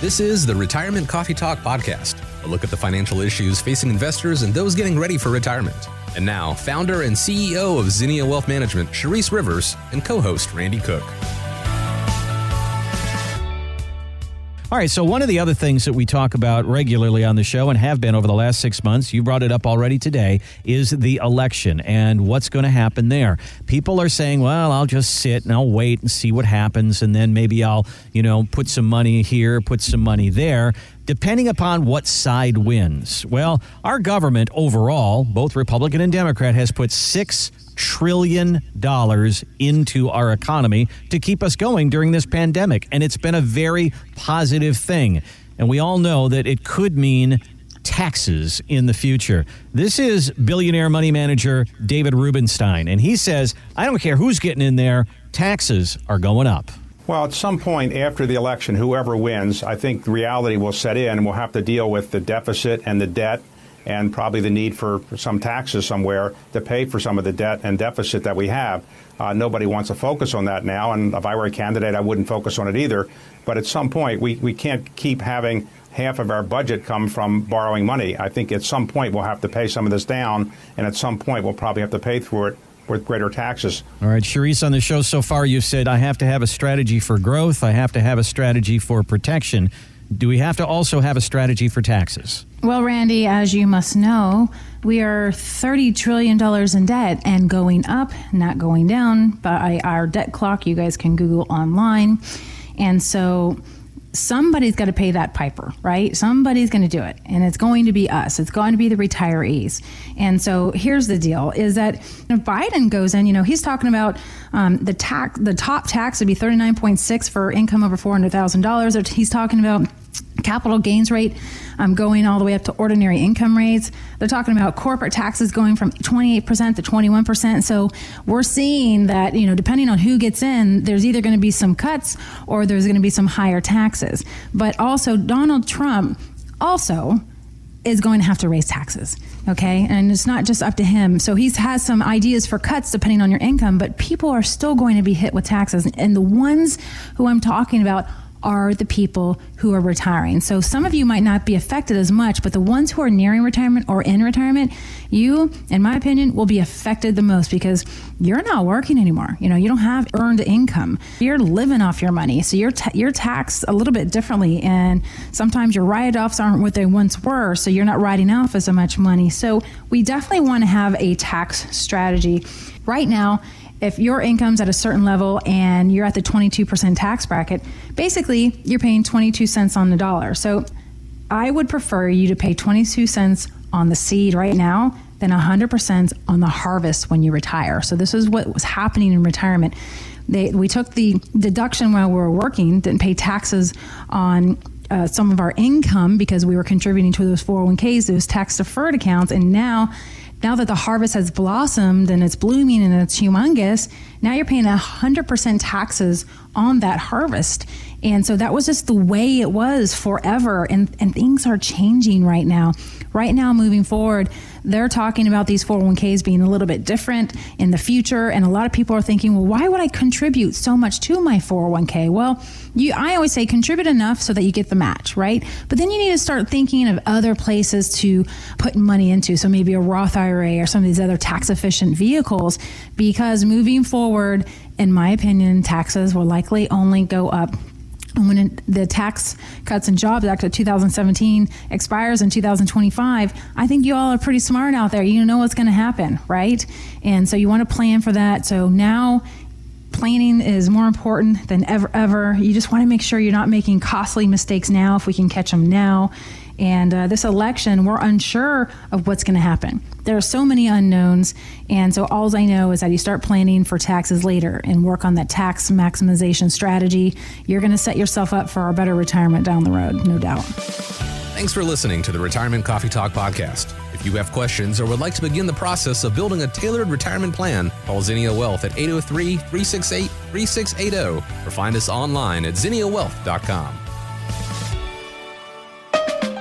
This is the Retirement Coffee Talk Podcast, a look at the financial issues facing investors and those getting ready for retirement. And now, founder and CEO of Zinnia Wealth Management, Charisse Rivers, and co host Randy Cook. All right, so one of the other things that we talk about regularly on the show and have been over the last six months, you brought it up already today, is the election and what's going to happen there. People are saying, well, I'll just sit and I'll wait and see what happens, and then maybe I'll, you know, put some money here, put some money there depending upon what side wins. Well, our government overall, both Republican and Democrat, has put six trillion dollars into our economy to keep us going during this pandemic, and it's been a very positive thing. And we all know that it could mean taxes in the future. This is billionaire money manager David Rubenstein, and he says, I don't care who's getting in there, taxes are going up. Well, at some point after the election, whoever wins, I think reality will set in and we'll have to deal with the deficit and the debt and probably the need for some taxes somewhere to pay for some of the debt and deficit that we have. Uh, nobody wants to focus on that now, and if I were a candidate, I wouldn't focus on it either. But at some point, we, we can't keep having half of our budget come from borrowing money. I think at some point we'll have to pay some of this down, and at some point we'll probably have to pay for it with greater taxes. All right, Charisse, on the show so far, you've said I have to have a strategy for growth, I have to have a strategy for protection. Do we have to also have a strategy for taxes? Well, Randy, as you must know, we are $30 trillion in debt and going up, not going down by our debt clock. You guys can Google online. And so somebody's got to pay that piper, right? Somebody's going to do it, and it's going to be us. It's going to be the retirees. And so here's the deal: is that if Biden goes in, you know, he's talking about um, the tax, the top tax would be thirty nine point six for income over four hundred thousand dollars. He's talking about capital gains rate um, going all the way up to ordinary income rates. They're talking about corporate taxes going from 28% to 21%. So we're seeing that, you know, depending on who gets in, there's either going to be some cuts or there's going to be some higher taxes. But also, Donald Trump also is going to have to raise taxes. Okay. And it's not just up to him. So he's has some ideas for cuts depending on your income, but people are still going to be hit with taxes. And the ones who I'm talking about are the people who are retiring. So some of you might not be affected as much, but the ones who are nearing retirement or in retirement, you, in my opinion, will be affected the most because you're not working anymore. You know, you don't have earned income. You're living off your money. So you're, ta- you're taxed a little bit differently. And sometimes your write offs aren't what they once were. So you're not writing off as much money. So we definitely want to have a tax strategy. Right now, if your income's at a certain level and you're at the 22% tax bracket, basically you're paying 22 cents on the dollar. So I would prefer you to pay 22 cents on the seed right now than 100% on the harvest when you retire. So this is what was happening in retirement. They, we took the deduction while we were working, didn't pay taxes on uh, some of our income because we were contributing to those 401ks, those tax deferred accounts, and now now that the harvest has blossomed and it's blooming and it's humongous, now you're paying 100% taxes on that harvest. And so that was just the way it was forever. And, and things are changing right now. Right now, moving forward, they're talking about these 401ks being a little bit different in the future. And a lot of people are thinking, well, why would I contribute so much to my 401k? Well, you, I always say contribute enough so that you get the match, right? But then you need to start thinking of other places to put money into. So maybe a Roth IRA or some of these other tax efficient vehicles, because moving forward, in my opinion, taxes will likely only go up when the Tax Cuts and Jobs Act of 2017 expires in 2025, I think you all are pretty smart out there. You know what's going to happen, right? And so you want to plan for that. So now planning is more important than ever ever. You just want to make sure you're not making costly mistakes now if we can catch them now. And uh, this election, we're unsure of what's going to happen. There are so many unknowns. And so, all I know is that you start planning for taxes later and work on that tax maximization strategy. You're going to set yourself up for a better retirement down the road, no doubt. Thanks for listening to the Retirement Coffee Talk podcast. If you have questions or would like to begin the process of building a tailored retirement plan, call Zinnia Wealth at 803 368 3680 or find us online at zinniawealth.com.